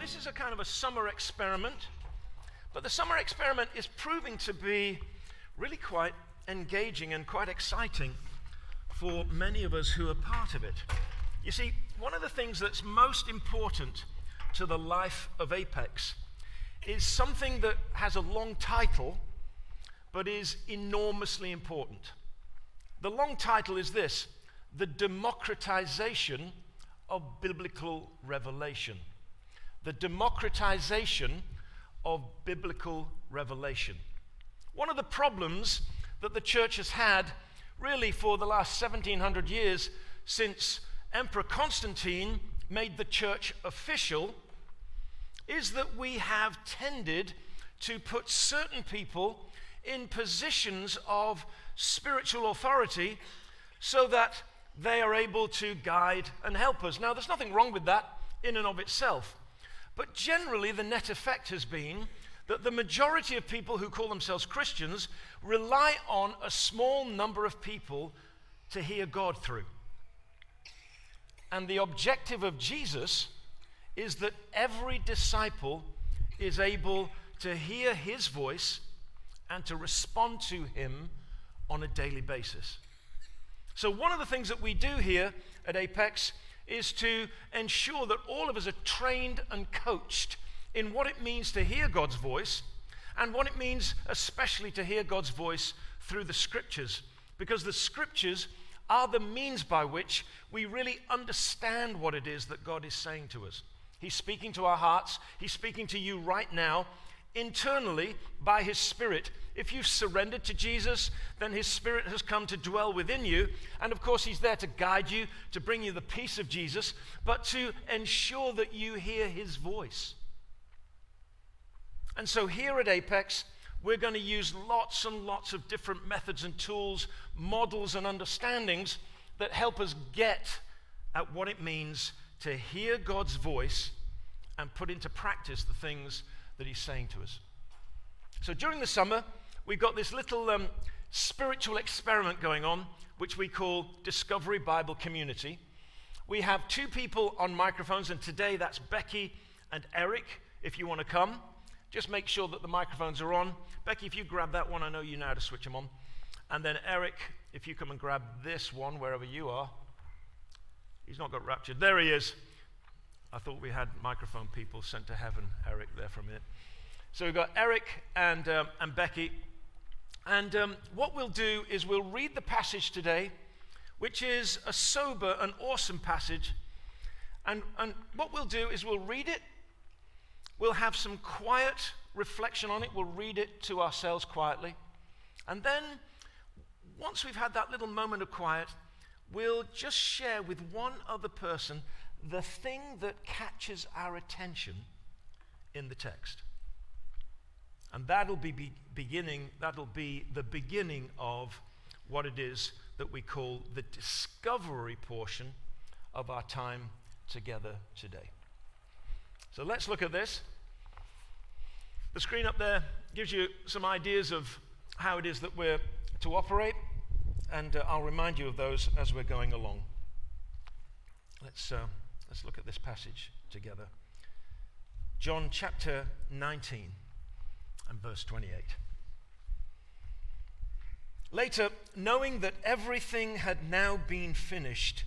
this is a kind of a summer experiment, but the summer experiment is proving to be really quite engaging and quite exciting for many of us who are part of it. You see, one of the things that's most important to the life of Apex is something that has a long title but is enormously important. The long title is this The Democratization of Biblical Revelation. The Democratization of Biblical Revelation. One of the problems that the church has had really for the last 1700 years since Emperor Constantine made the church official is that we have tended to put certain people in positions of spiritual authority so that they are able to guide and help us. Now, there's nothing wrong with that in and of itself. But generally, the net effect has been that the majority of people who call themselves Christians rely on a small number of people to hear God through. And the objective of Jesus is that every disciple is able to hear his voice and to respond to him on a daily basis. So, one of the things that we do here at Apex is to ensure that all of us are trained and coached in what it means to hear God's voice and what it means, especially, to hear God's voice through the scriptures. Because the scriptures are the means by which we really understand what it is that God is saying to us. He's speaking to our hearts, He's speaking to you right now internally by His Spirit. If you've surrendered to Jesus, then His Spirit has come to dwell within you. And of course, He's there to guide you, to bring you the peace of Jesus, but to ensure that you hear His voice. And so here at Apex, we're going to use lots and lots of different methods and tools, models and understandings that help us get at what it means to hear God's voice and put into practice the things that He's saying to us. So during the summer, we've got this little um, spiritual experiment going on, which we call Discovery Bible Community. We have two people on microphones, and today that's Becky and Eric, if you want to come. Just make sure that the microphones are on. Becky, if you grab that one, I know you know how to switch them on. And then Eric, if you come and grab this one, wherever you are. He's not got raptured. There he is. I thought we had microphone people sent to heaven, Eric, there for a minute. So we've got Eric and, um, and Becky. And um, what we'll do is we'll read the passage today, which is a sober and awesome passage. And, and what we'll do is we'll read it We'll have some quiet reflection on it. We'll read it to ourselves quietly. And then, once we've had that little moment of quiet, we'll just share with one other person the thing that catches our attention in the text. And that'll be, be beginning, that'll be the beginning of what it is that we call the discovery portion of our time together today. So let's look at this. The screen up there gives you some ideas of how it is that we're to operate, and uh, I'll remind you of those as we're going along. Let's, uh, let's look at this passage together. John chapter 19 and verse 28. Later, knowing that everything had now been finished,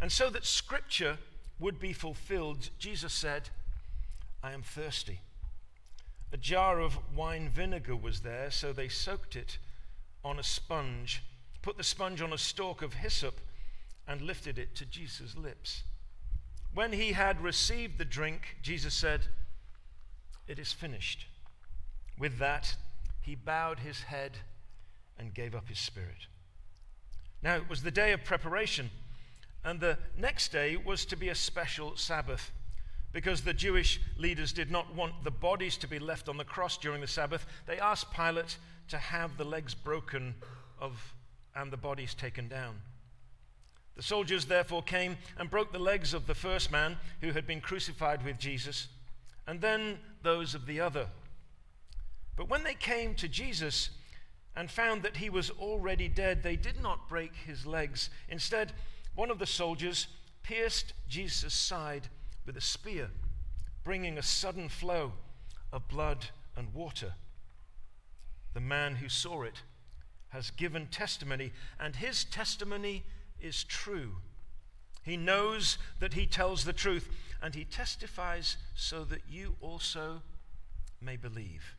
and so that scripture would be fulfilled, Jesus said, I am thirsty. A jar of wine vinegar was there, so they soaked it on a sponge, put the sponge on a stalk of hyssop, and lifted it to Jesus' lips. When he had received the drink, Jesus said, It is finished. With that, he bowed his head and gave up his spirit. Now, it was the day of preparation, and the next day was to be a special Sabbath because the Jewish leaders did not want the bodies to be left on the cross during the Sabbath, they asked Pilate to have the legs broken of, and the bodies taken down. The soldiers therefore came and broke the legs of the first man who had been crucified with Jesus, and then those of the other. But when they came to Jesus and found that he was already dead, they did not break his legs. Instead, one of the soldiers pierced Jesus' side with a spear, bringing a sudden flow of blood and water. The man who saw it has given testimony, and his testimony is true. He knows that he tells the truth, and he testifies so that you also may believe.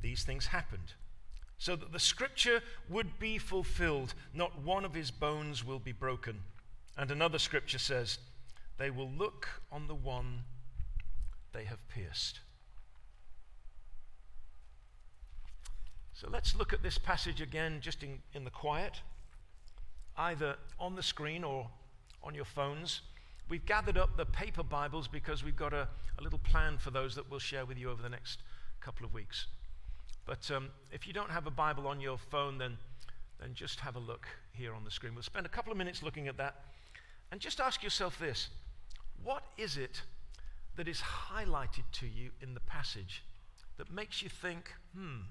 These things happened so that the scripture would be fulfilled. Not one of his bones will be broken. And another scripture says, They will look on the one they have pierced. So let's look at this passage again, just in, in the quiet, either on the screen or on your phones. We've gathered up the paper Bibles because we've got a, a little plan for those that we'll share with you over the next couple of weeks. But um, if you don't have a Bible on your phone, then, then just have a look here on the screen. We'll spend a couple of minutes looking at that. And just ask yourself this what is it that is highlighted to you in the passage that makes you think, hmm,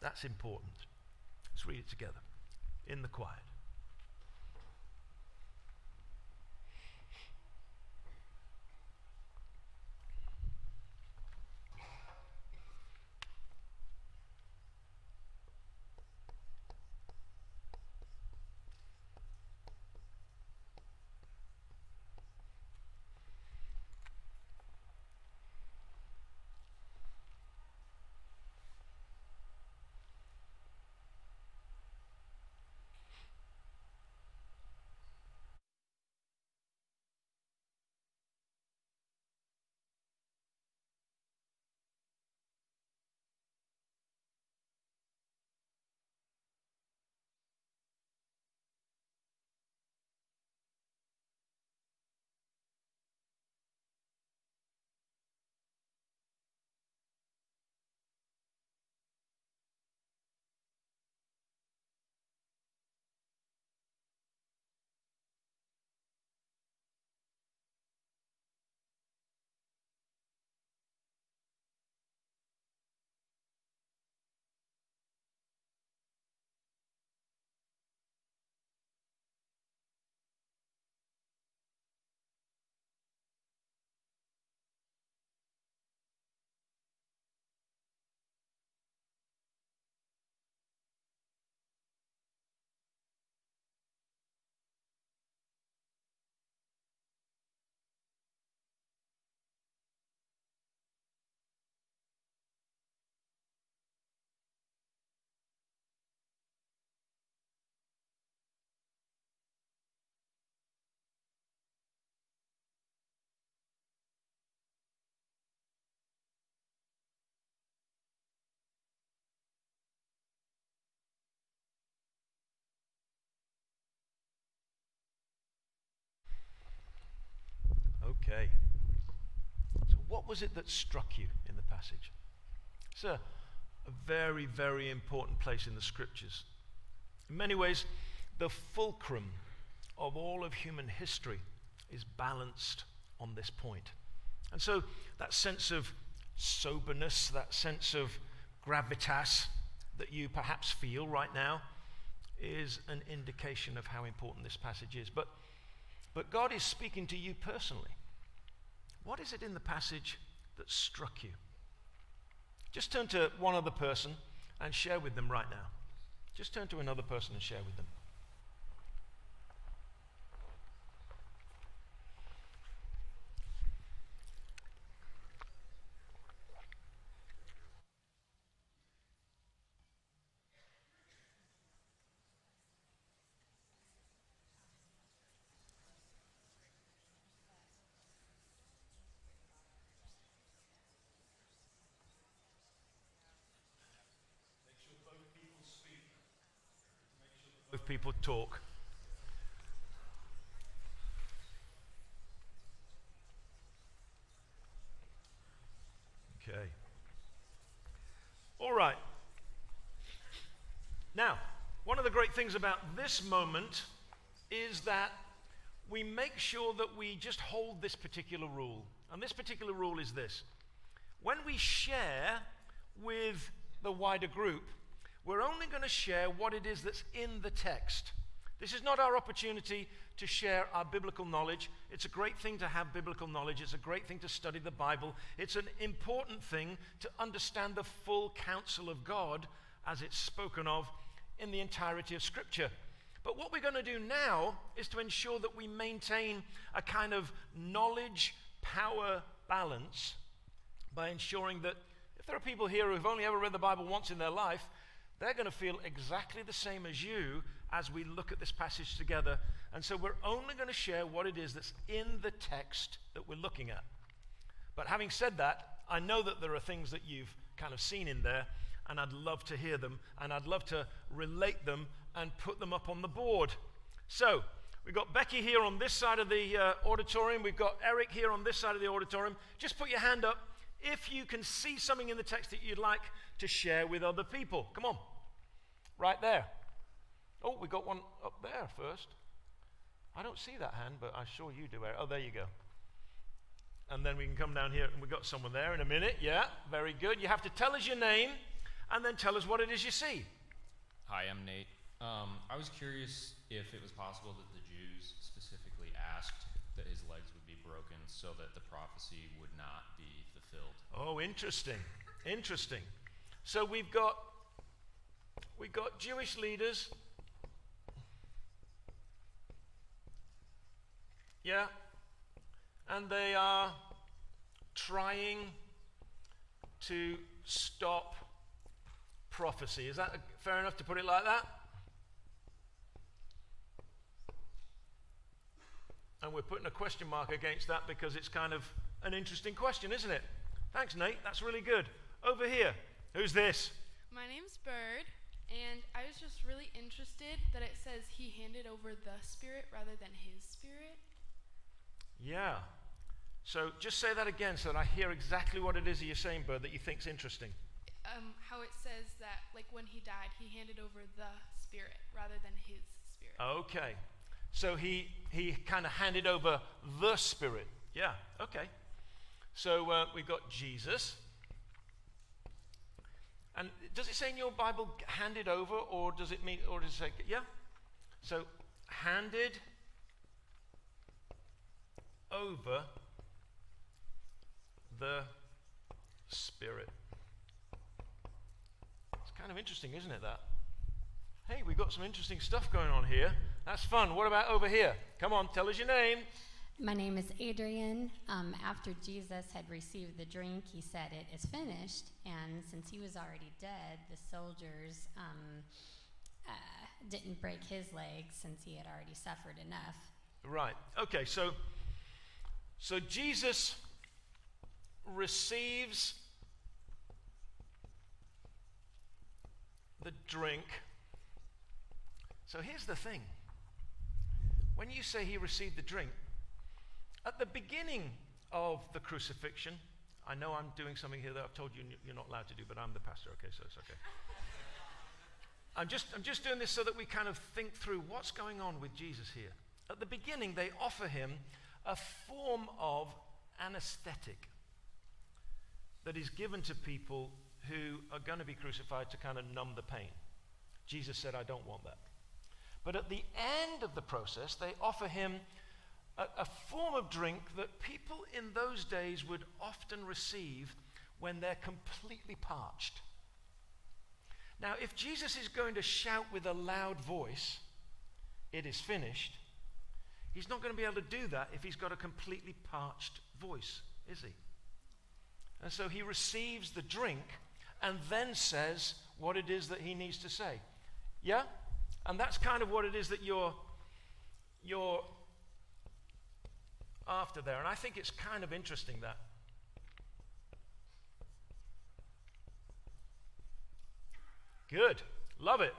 that's important? Let's read it together in the quiet. Okay. So, what was it that struck you in the passage? It's a, a very, very important place in the scriptures. In many ways, the fulcrum of all of human history is balanced on this point. And so, that sense of soberness, that sense of gravitas that you perhaps feel right now, is an indication of how important this passage is. But, but God is speaking to you personally. What is it in the passage that struck you? Just turn to one other person and share with them right now. Just turn to another person and share with them. People talk. Okay. All right. Now, one of the great things about this moment is that we make sure that we just hold this particular rule. And this particular rule is this when we share with the wider group, we're only going to share what it is that's in the text. This is not our opportunity to share our biblical knowledge. It's a great thing to have biblical knowledge. It's a great thing to study the Bible. It's an important thing to understand the full counsel of God as it's spoken of in the entirety of Scripture. But what we're going to do now is to ensure that we maintain a kind of knowledge power balance by ensuring that if there are people here who've only ever read the Bible once in their life, they're going to feel exactly the same as you as we look at this passage together. And so we're only going to share what it is that's in the text that we're looking at. But having said that, I know that there are things that you've kind of seen in there, and I'd love to hear them, and I'd love to relate them and put them up on the board. So, we've got Becky here on this side of the uh, auditorium, we've got Eric here on this side of the auditorium. Just put your hand up if you can see something in the text that you'd like to share with other people. Come on, right there. Oh, we got one up there first. I don't see that hand, but I'm sure you do. Oh, there you go. And then we can come down here, and we've got someone there in a minute. Yeah, very good. You have to tell us your name and then tell us what it is you see. Hi, I'm Nate. Um, I was curious if it was possible that the Jews specifically asked that his legs would be broken so that the prophecy would not be Oh, interesting. Interesting. So we've got we've got Jewish leaders Yeah? And they are trying to stop prophecy. Is that fair enough to put it like that? And we're putting a question mark against that because it's kind of an interesting question, isn't it? Thanks, Nate. That's really good. Over here, who's this? My name's Bird, and I was just really interested that it says he handed over the Spirit rather than his Spirit. Yeah. So just say that again so that I hear exactly what it is that you're saying, Bird, that you think's interesting. Um, how it says that, like when he died, he handed over the Spirit rather than his Spirit. Okay. So he he kind of handed over the Spirit. Yeah. Okay. So uh, we've got Jesus. And does it say in your Bible handed over, or does it mean, or does it say, yeah? So handed over the Spirit. It's kind of interesting, isn't it, that? Hey, we've got some interesting stuff going on here. That's fun. What about over here? Come on, tell us your name. My name is Adrian. Um, after Jesus had received the drink, he said, It is finished. And since he was already dead, the soldiers um, uh, didn't break his legs since he had already suffered enough. Right. Okay, so so Jesus receives the drink. So here's the thing when you say he received the drink, at the beginning of the crucifixion, I know I'm doing something here that I've told you you're not allowed to do, but I'm the pastor, okay, so it's okay. I'm just, I'm just doing this so that we kind of think through what's going on with Jesus here. At the beginning, they offer him a form of anesthetic that is given to people who are going to be crucified to kind of numb the pain. Jesus said, I don't want that. But at the end of the process, they offer him a, a, form of drink that people in those days would often receive when they're completely parched. Now, if Jesus is going to shout with a loud voice, it is finished, He's not going to be able to do that if he's got a completely parched voice, is he? And so he receives the drink and then says what it is that he needs to say. Yeah? And that's kind of what it is that you're, you're after there. And I think it's kind of interesting that. Good. Love it.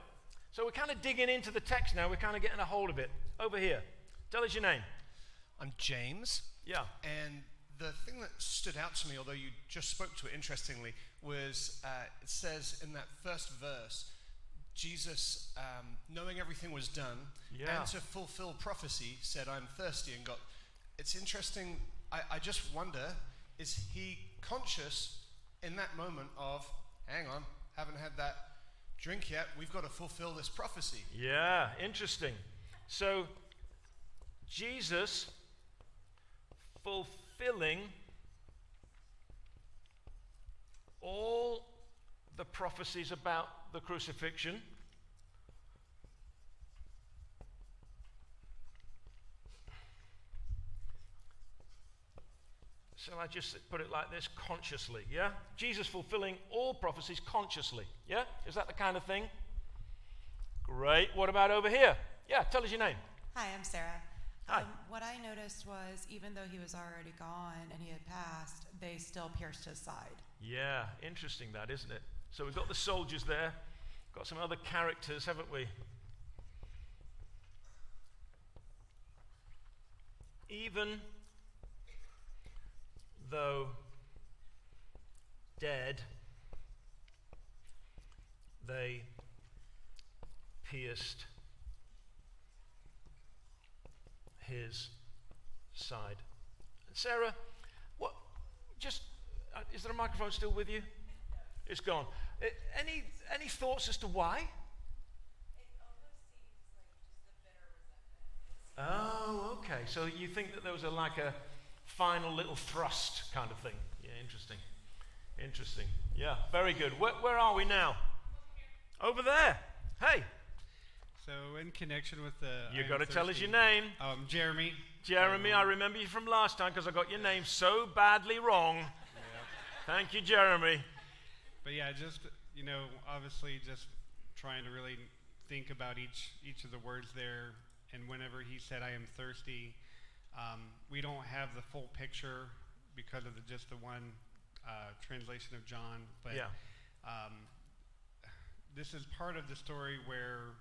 So we're kind of digging into the text now. We're kind of getting a hold of it. Over here. Tell us your name. I'm James. Yeah. And the thing that stood out to me, although you just spoke to it interestingly, was uh, it says in that first verse, Jesus, um, knowing everything was done, yeah. and to fulfill prophecy, said, I'm thirsty, and got. It's interesting. I, I just wonder, is he conscious in that moment of, hang on, haven't had that drink yet, we've got to fulfill this prophecy? Yeah, interesting. So, Jesus fulfilling all the prophecies about the crucifixion. Shall I just put it like this? Consciously, yeah? Jesus fulfilling all prophecies consciously, yeah? Is that the kind of thing? Great. What about over here? Yeah, tell us your name. Hi, I'm Sarah. Hi. Um, what I noticed was even though he was already gone and he had passed, they still pierced his side. Yeah, interesting that, isn't it? So we've got the soldiers there, got some other characters, haven't we? Even though dead, they pierced his side. Sarah, what? Just uh, is there a microphone still with you? It's gone. Uh, any any thoughts as to why? Oh, okay. So you think that there was a like a final little thrust kind of thing? Yeah, interesting. Interesting. Yeah, very good. Where, where are we now? Over there. Hey, So, in connection with the. you I got to tell us your name. Um, Jeremy. Jeremy, I remember you from last time because I got your name so badly wrong. Thank you, Jeremy. But yeah, just you know, obviously, just trying to really think about each each of the words there. And whenever he said, "I am thirsty," um, we don't have the full picture because of the, just the one uh, translation of John. But Yeah. um, this is part of the story where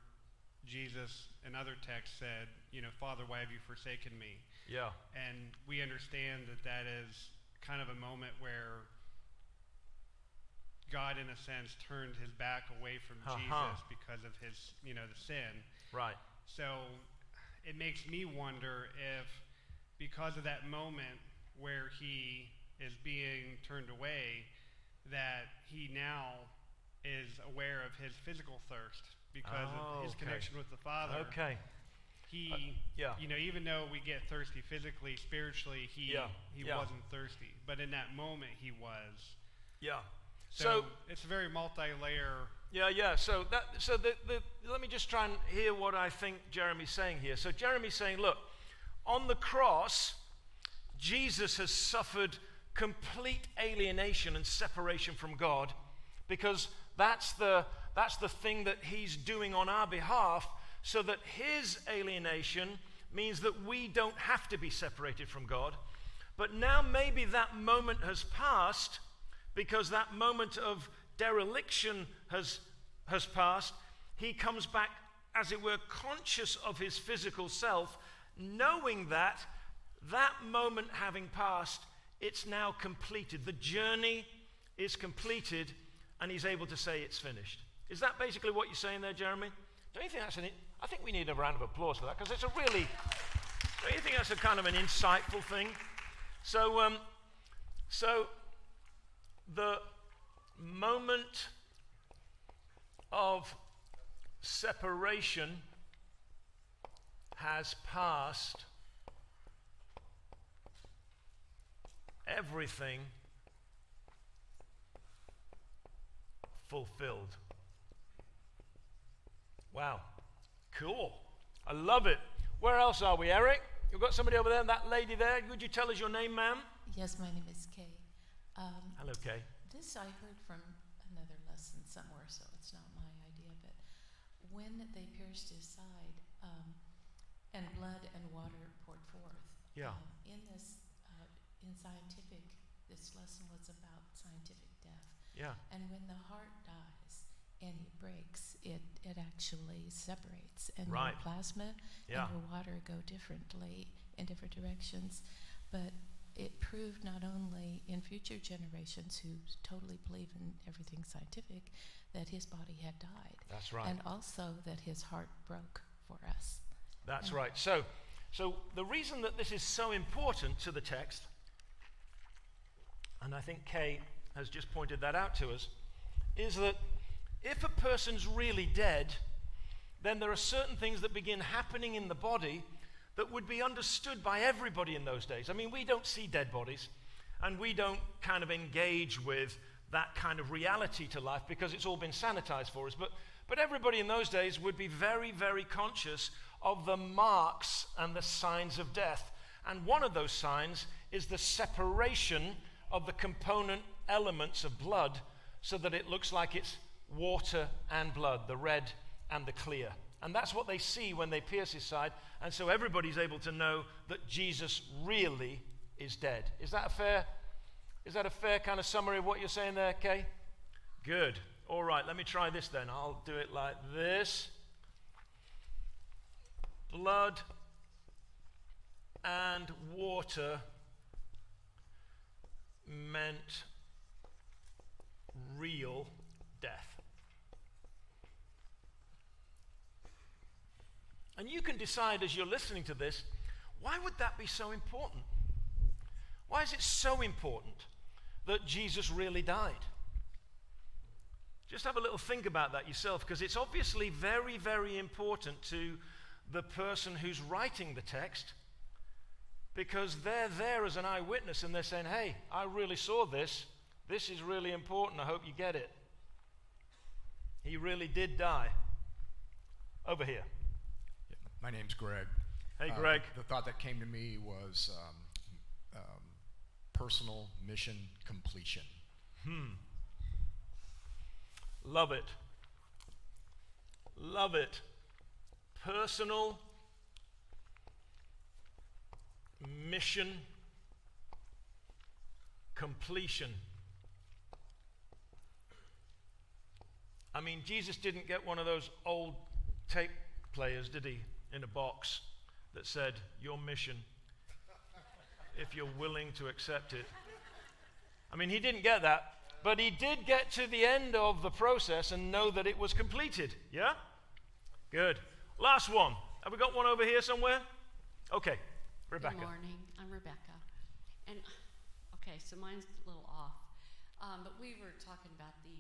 Jesus, in other texts, said, "You know, Father, why have you forsaken me?" Yeah. and we understand that that is kind of a moment where God, in a sense, turned his back away from Uh-huh. Jesus because of his, you know, the sin. Right. So it makes me wonder if, because of that moment where he is being turned away, that he now is aware of his physical thirst because Oh, of his okay. connection with the Father Okay. he Uh, yeah. you know even though we get thirsty physically spiritually he Yeah, he yeah. wasn't thirsty but in that moment he was Yeah. so, So, it's a very multi-layer yeah, yeah. So that so the, the let me just try and hear what I think Jeremy's saying here. So Jeremy's saying, look, on the cross, Jesus has suffered complete alienation and separation from God because that's the that's the thing that he's doing on our behalf so that his alienation means that we don't have to be separated from God. But now maybe that moment has passed because that moment of dereliction has, has passed. He comes back, as it were, conscious of his physical self, knowing that that moment having passed, it's now completed. The journey is completed, and he's able to say it's finished. Is that basically what you're saying there, Jeremy? Don't you think that's an? I think we need a round of applause for that because it's a really. Don't you think that's a kind of an insightful thing? So, um, so the moment of separation has passed. Everything fulfilled. Wow. Cool. I love it. Where else are we, Eric? You've got somebody over there, that lady there. Would you tell us your name, ma'am? Yes, my name is Kay. Um, Hello, Kay. this I heard from another lesson somewhere, so it's not my idea. But when they pierced his side, and blood and water poured forth. Yeah. Um, in this, uh, in scientific, this lesson was about scientific death. Yeah. And when the heart dies and it breaks, it, it actually separates. And Right. your plasma Yeah. and your water go differently in different directions. But it proved not only in future generations who totally believe in everything scientific that his body had died. That's right. And also that his heart broke for us. That's right. So, so the reason that this is so important to the text, and I think Kay has just pointed that out to us, is that if a person's really dead, then there are certain things that begin happening in the body that would be understood by everybody in those days. I mean, we don't see dead bodies and we don't kind of engage with that kind of reality to life because it's all been sanitized for us. But, but everybody in those days would be very, very conscious of the marks and the signs of death. And one of those signs is the separation of the component elements of blood so that it looks like it's water and blood, the red and the clear. And that's what they see when they pierce his side. And so everybody's able to know that Jesus really is dead. Is that a fair, is that a fair kind of summary of what you're saying there, Kay? Good. All right, let me try this then. I'll do it like this. Blood and water meant real death. And you can decide as you're listening to this, why would that be so important? Why is it so important that Jesus really died? Just have a little think about that yourself because it's obviously very, very important to the person who's writing the text because they're there as an eyewitness and they're saying, hey, I really saw this. This is really important. I hope you get it. He really did die. Over here. My name's Greg. Hey, Uh, Greg. the, the thought that came to me was um, um, personal mission completion. Hmm. Love it. Love it. Personal mission completion. I mean, Jesus didn't get one of those old tape players, did he, in a box that said, Your mission, if you're willing to accept it. I mean, he didn't get that, but he did get to the end of the process and know that it was completed. Yeah? Good. Last one. Have we got one over here somewhere? Okay, Rebecca. Good morning. I'm Rebecca. And, okay, so mine's a little off. Um, but we were talking about the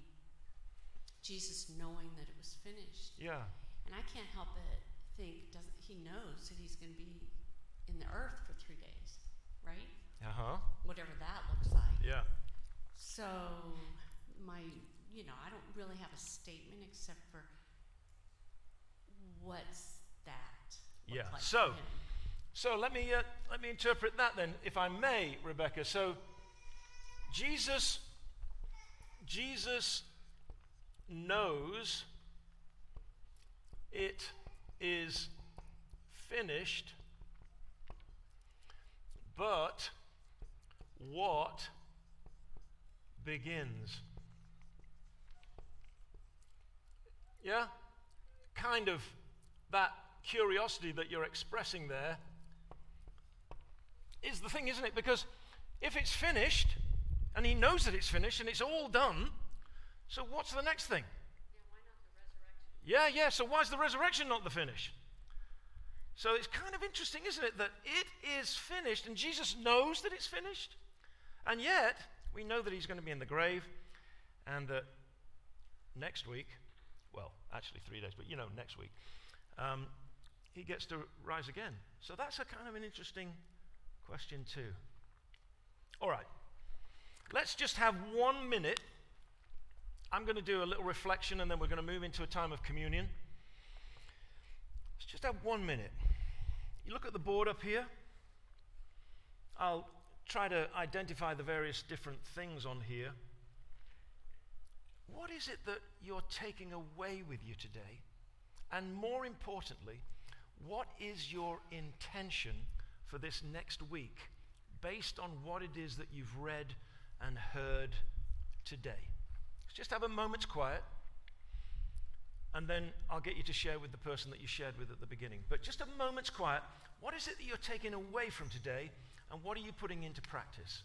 Jesus knowing that it was finished. Yeah. And I can't help but think, doesn't he knows that he's going to be in the earth for three days, right? Uh huh. Whatever that looks like. Yeah. So, my, you know, I don't really have a statement except for what's that? Yeah. like So- So let me uh, let me interpret that then, if I may, Rebecca. So Jesus Jesus knows it is finished, but what begins? Yeah? Kind of that curiosity that you're expressing there is the thing, isn't it? Because if it's finished, and he knows that it's finished and it's all done, so what's the next thing? Yeah, yeah, so why is the resurrection not the finish? So it's kind of interesting, isn't it, that it is finished and Jesus knows that it's finished, and yet we know that he's going to be in the grave and that next week, well, actually three days, but you know, next week, um, he gets to rise again. So that's a kind of an interesting question, too. All right, let's just have one minute. I'm going to do a little reflection and then we're going to move into a time of communion. Let's just have one minute. You look at the board up here. I'll try to identify the various different things on here. What is it that you're taking away with you today? And more importantly, what is your intention for this next week based on what it is that you've read and heard today? Let's just have a moment's quiet, and then I'll get you to share with the person that you shared with at the beginning. But just a moment's quiet. What is it that you're taking away from today, and what are you putting into practice?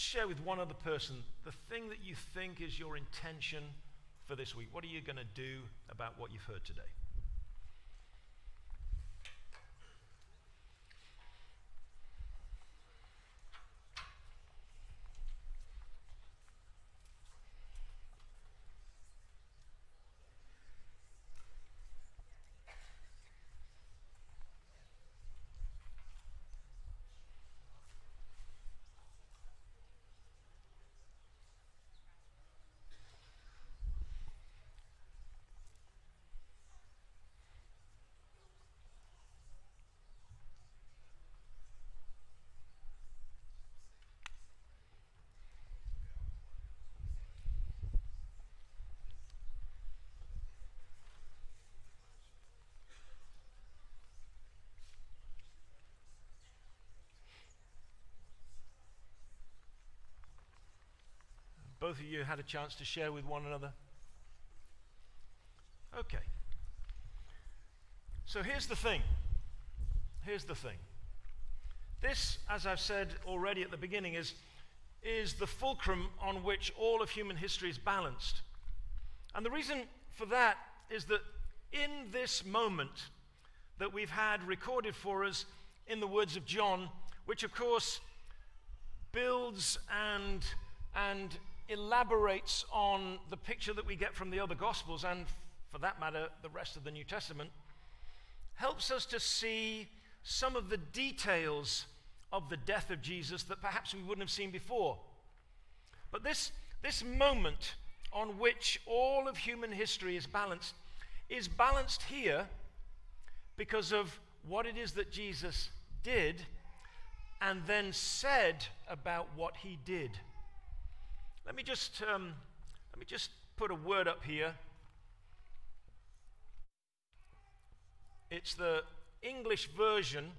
Just share with one other person the thing that you think is your intention for this week. What are you going to do about what you've heard today? Both of you had a chance to share with one another? Okay. So here's the thing. Here's the thing. This, as I've said already at the beginning, is, is the fulcrum on which all of human history is balanced. And the reason for that is that in this moment that we've had recorded for us in the words of John, which of course builds and, and elaborates on the picture that we get from the other Gospels, and for that matter, the rest of the New Testament, helps us to see some of the details of the death of Jesus that perhaps we wouldn't have seen before. But this, this moment on which all of human history is balanced is balanced here because of what it is that Jesus did and then said about what he did. Let me just um, let me just put a word up here. It's the English version.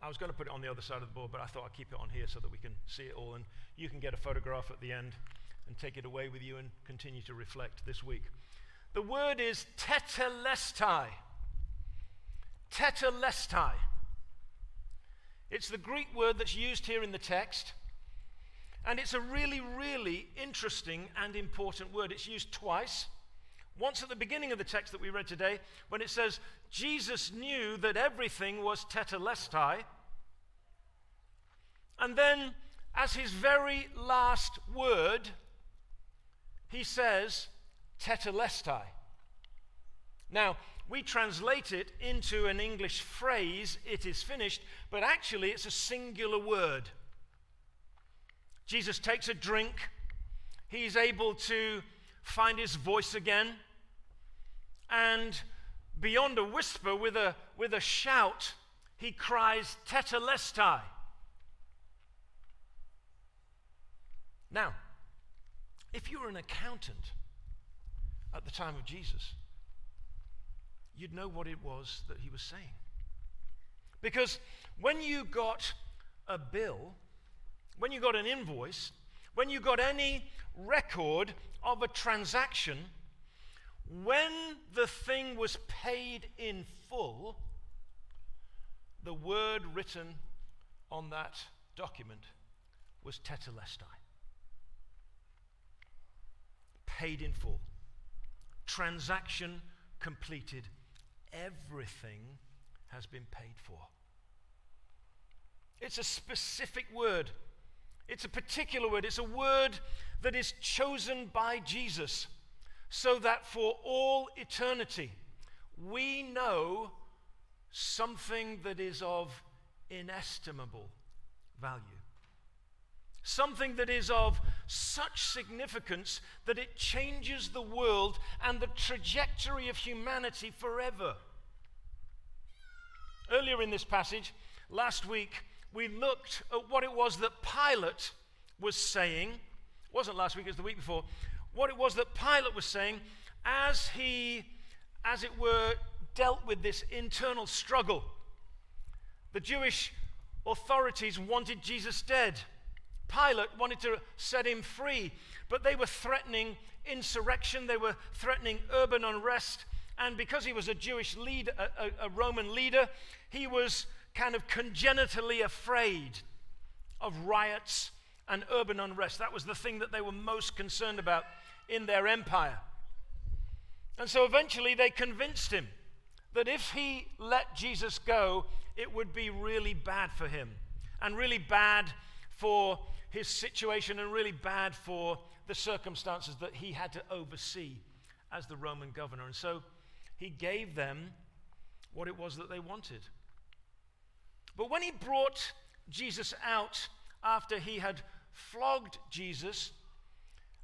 I was going to put it on the other side of the board, but I thought I'd keep it on here so that we can see it all, and you can get a photograph at the end and take it away with you and continue to reflect this week. The word is tetelestai. Tetelestai. It's the Greek word that's used here in the text. And it's a really, really interesting and important word. It's used twice. Once at the beginning of the text that we read today, when it says, Jesus knew that everything was tetelestai. And then, as his very last word, he says, tetelestai. Now, we translate it into an English phrase, it is finished, but actually it's a singular word. Jesus takes a drink, he's able to find his voice again, and beyond a whisper, with a, with a shout, he cries, Tetelestai. Now, if you were an accountant at the time of Jesus, you'd know what it was that he was saying. Because when you got a bill, when you got an invoice, when you got any record of a transaction, when the thing was paid in full, the word written on that document was tetelestai. Paid in full. Transaction completed everything has been paid for. It's a specific word. It's a particular word. It's a word that is chosen by Jesus so that for all eternity we know something that is of inestimable value. Something that is of such significance that it changes the world and the trajectory of humanity forever. Earlier in this passage, last week, we looked at what it was that Pilate was saying. It wasn't last week, it was the week before. What it was that Pilate was saying as he, as it were, dealt with this internal struggle. The Jewish authorities wanted Jesus dead. Pilate wanted to set him free, but they were threatening insurrection, they were threatening urban unrest, And because he was a Jewish leader, a, a, Roman leader, he was kind of congenitally afraid of riots and urban unrest. That was the thing that they were most concerned about in their empire. And so eventually they convinced him that if he let Jesus go, it would be really bad for him and really bad for his situation and really bad for the circumstances that he had to oversee as the Roman governor. And so he gave them what it was that they wanted. But when he brought Jesus out after he had flogged Jesus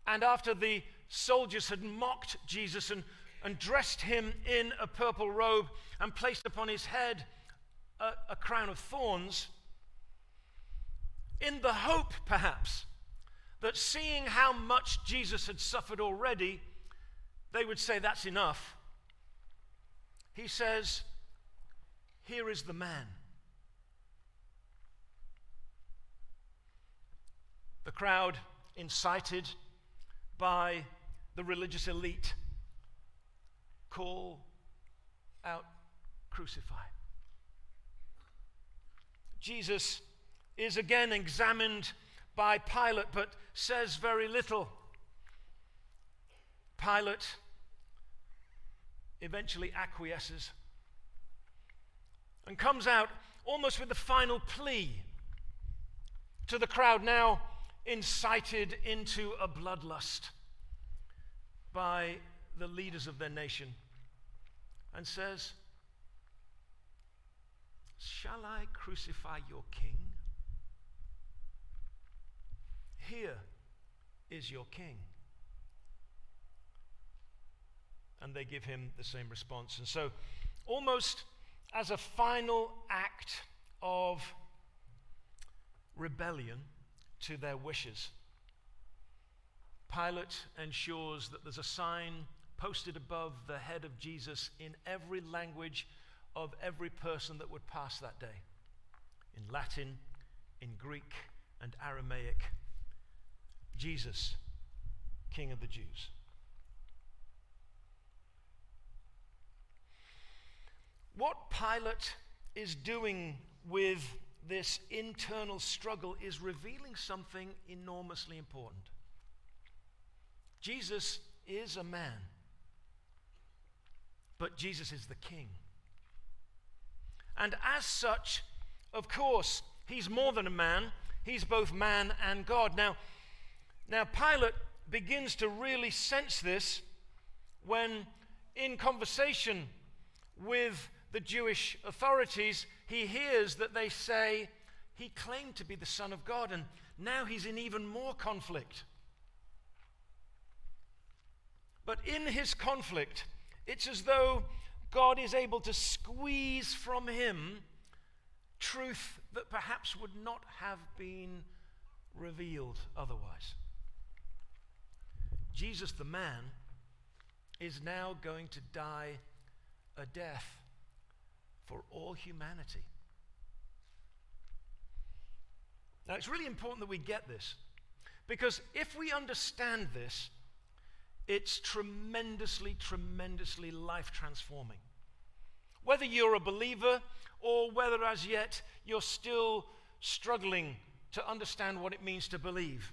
and after the soldiers had mocked Jesus and, and dressed him in a purple robe and placed upon his head a, a crown of thorns, in the hope, perhaps, that seeing how much Jesus had suffered already, they would say, That's enough. He says, Here is the man. The crowd, incited by the religious elite, call out, Crucify. Jesus is again examined by Pilate, but says very little. Pilate eventually acquiesces and comes out almost with the final plea to the crowd now incited into a bloodlust by the leaders of their nation and says, Shall I crucify your king? Here is your king. And they give him the same response. And so, almost as a final act of rebellion to their wishes, Pilate ensures that there's a sign posted above the head of Jesus in every language of every person that would pass that day in Latin, in Greek, and Aramaic. Jesus, King of the Jews. What Pilate is doing with this internal struggle is revealing something enormously important. Jesus is a man, but Jesus is the king. And as such, of course, he's more than a man, he's both man and God. Now, now, Pilate begins to really sense this when, in conversation with the Jewish authorities, he hears that they say he claimed to be the Son of God, and now he's in even more conflict. But in his conflict, it's as though God is able to squeeze from him truth that perhaps would not have been revealed otherwise. Jesus, the man, is now going to die a death for all humanity. Now, it's really important that we get this because if we understand this, it's tremendously, tremendously life transforming. Whether you're a believer or whether as yet you're still struggling to understand what it means to believe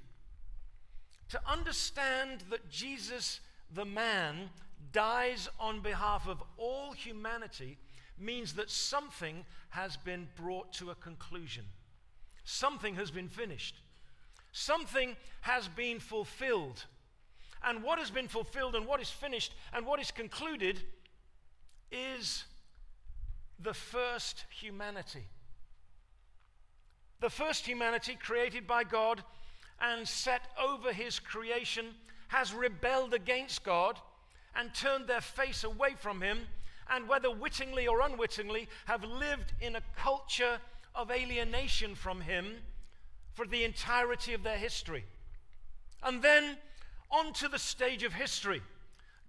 to understand that Jesus, the man, dies on behalf of all humanity means that something has been brought to a conclusion. Something has been finished. Something has been fulfilled. And what has been fulfilled and what is finished and what is concluded is the first humanity. The first humanity created by God and set over his creation has rebelled against God and turned their face away from him, and whether wittingly or unwittingly, have lived in a culture of alienation from him for the entirety of their history. And then onto the stage of history.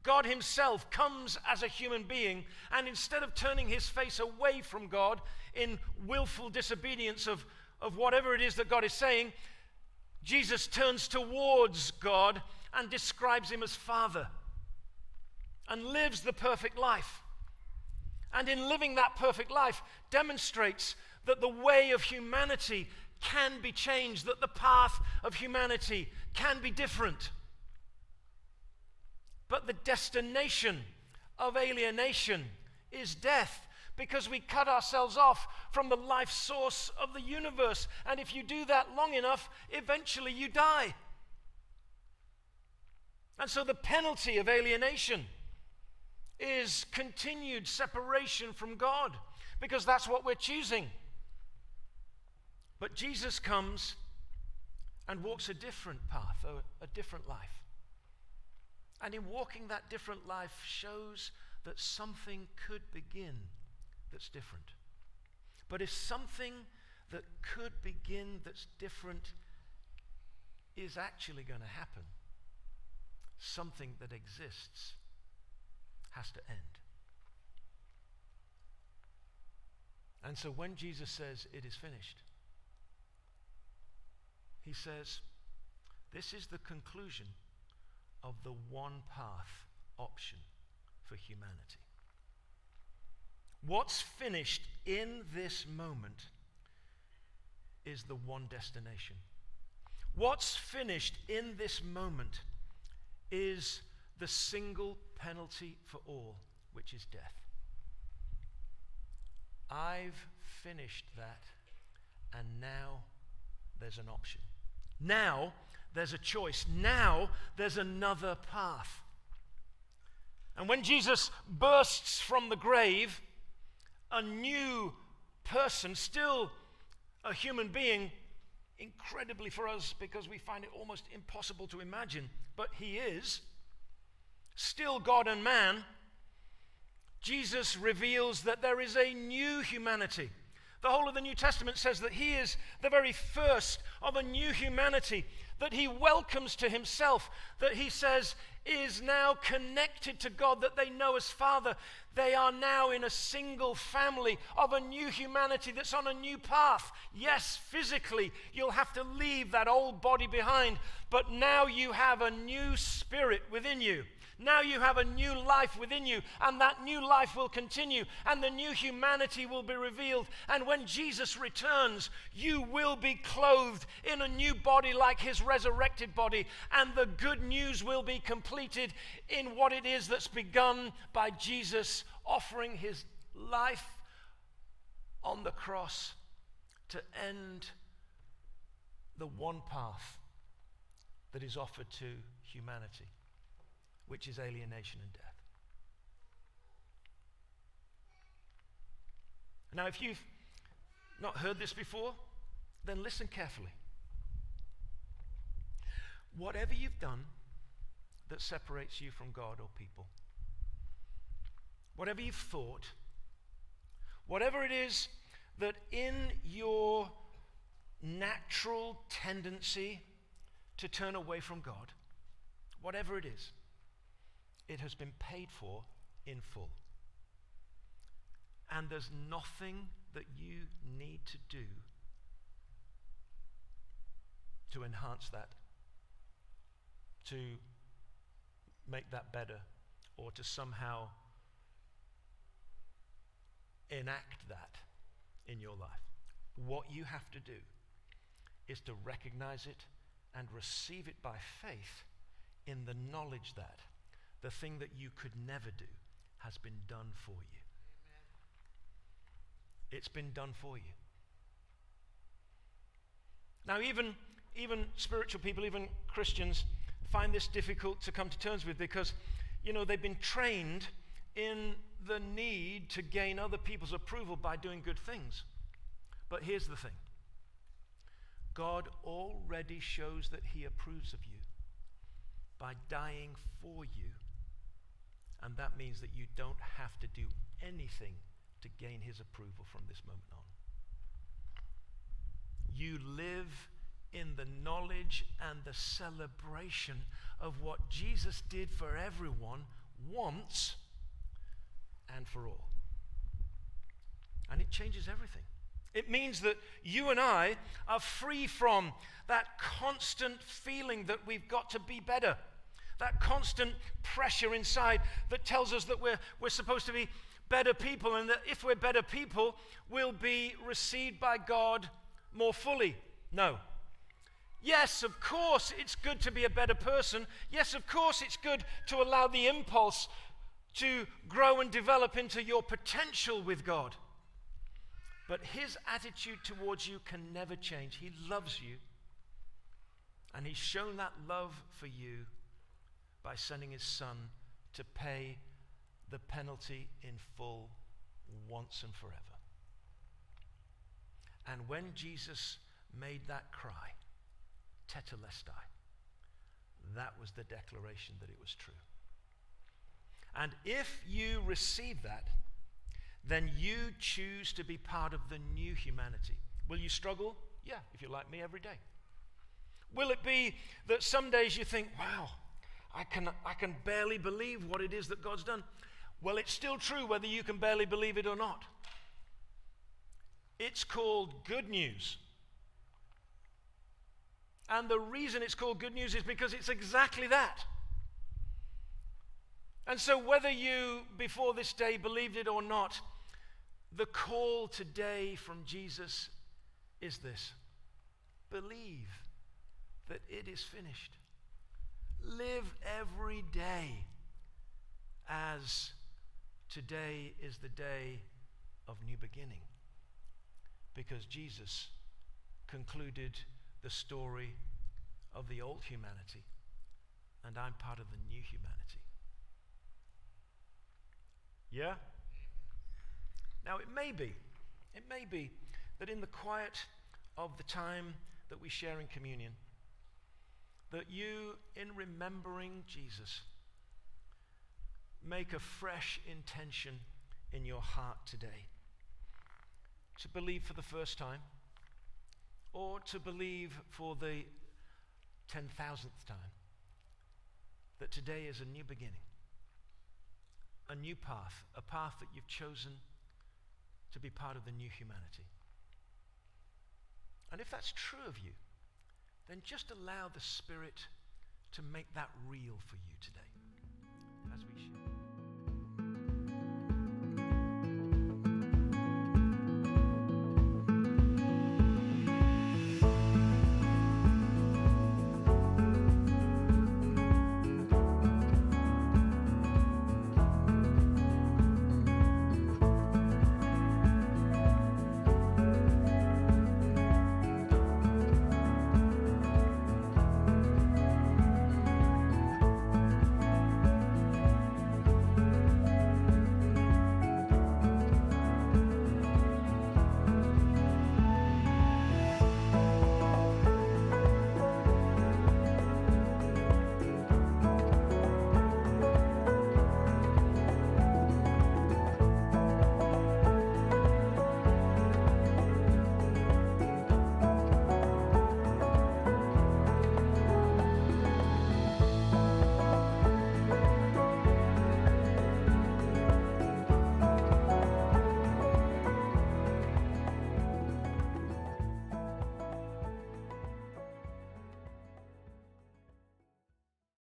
God Himself comes as a human being, and instead of turning His face away from God in willful disobedience of, of whatever it is that God is saying, Jesus turns towards God and describes him as Father. and lives the perfect life. And in living that perfect life, demonstrates that the way of humanity can be changed, that the path of humanity can be different. But the destination of alienation is death because we cut ourselves off from the life source of the universe. And if you do that long enough, eventually you die. And so the penalty of alienation is continued separation from God because that's what we're choosing. But Jesus comes and walks a different path, a, a different life. And in walking that different life, shows that something could begin that's different. But if something that could begin that's different is actually going to happen, something that exists has to end. And so when Jesus says it is finished, he says, this is the conclusion of the one path option for humanity. What's finished in this moment is the one destination. What's finished in this moment is the single penalty for all, which is death. I've finished that, and now there's an option. Now there's a choice. Now there's another path. And when Jesus bursts from the grave, a new person, still a human being, incredibly for us because we find it almost impossible to imagine, but he is, still God and man, Jesus reveals that there is a new humanity. The whole of the New Testament says that he is the very first of a new humanity that he welcomes to himself, that he says is now connected to God, that they know as Father. They are now in a single family of a new humanity that's on a new path. Yes, physically, you'll have to leave that old body behind, but now you have a new spirit within you. Now you have a new life within you, and that new life will continue, and the new humanity will be revealed. And when Jesus returns, you will be clothed in a new body like his resurrected body, and the good news will be completed in what it is that's begun by Jesus offering his life on the cross to end the one path that is offered to humanity which is alienation and death. Now, if you've not heard this before, then listen carefully. Whatever you've done that separates you from God or people, whatever you've thought, whatever it is that in your natural tendency to turn away from God, whatever it is, it has been paid for in full. And there's nothing that you need to do to enhance that, to make that better, or to somehow enact that in your life. What you have to do is to recognize it and receive it by faith in the knowledge that the thing that you could never do has been done for you. Amen. It's been done for you. Now, even, even spiritual people, even Christians, find this difficult to come to terms with because, you know, they've been trained in the need to gain other people's approval by doing good things. But here's the thing God already shows that He approves of you by dying for you and that means that you don't have to do anything to gain his approval from this moment on. You live in the knowledge and the celebration of what Jesus did for everyone once and for all. And it changes everything. It means that you and I are free from that constant feeling that we've got to be better that constant pressure inside that tells us that we're, we're supposed to be better people and that if we're better people, we'll be received by God more fully. No. Yes, of course, it's good to be a better person. Yes, of course, it's good to allow the impulse to grow and develop into your potential with God. But his attitude towards you can never change. He loves you. And he's shown that love for you by sending his son to pay the penalty in full once and forever. And when Jesus made that cry, tetelestai, that was the declaration that it was true. And if you receive that, then you choose to be part of the new humanity. Will you struggle? Yeah, if you're like me every day. Will it be that some days you think, wow, I can, I can barely believe what it is that God's done? Well, it's still true whether you can barely believe it or not. It's called good news. And the reason it's called good news is because it's exactly that. And so, whether you before this day believed it or not, the call today from Jesus is this believe that it is finished. Live every day as today is the day of new beginning. Because Jesus concluded the story of the old humanity, and I'm part of the new humanity. Yeah? Now, it may be, it may be that in the quiet of the time that we share in communion, that you, in remembering Jesus, make a fresh intention in your heart today to believe for the first time or to believe for the 10,000th time that today is a new beginning, a new path, a path that you've chosen to be part of the new humanity. And if that's true of you, then just allow the Spirit to make that real for you today as we share.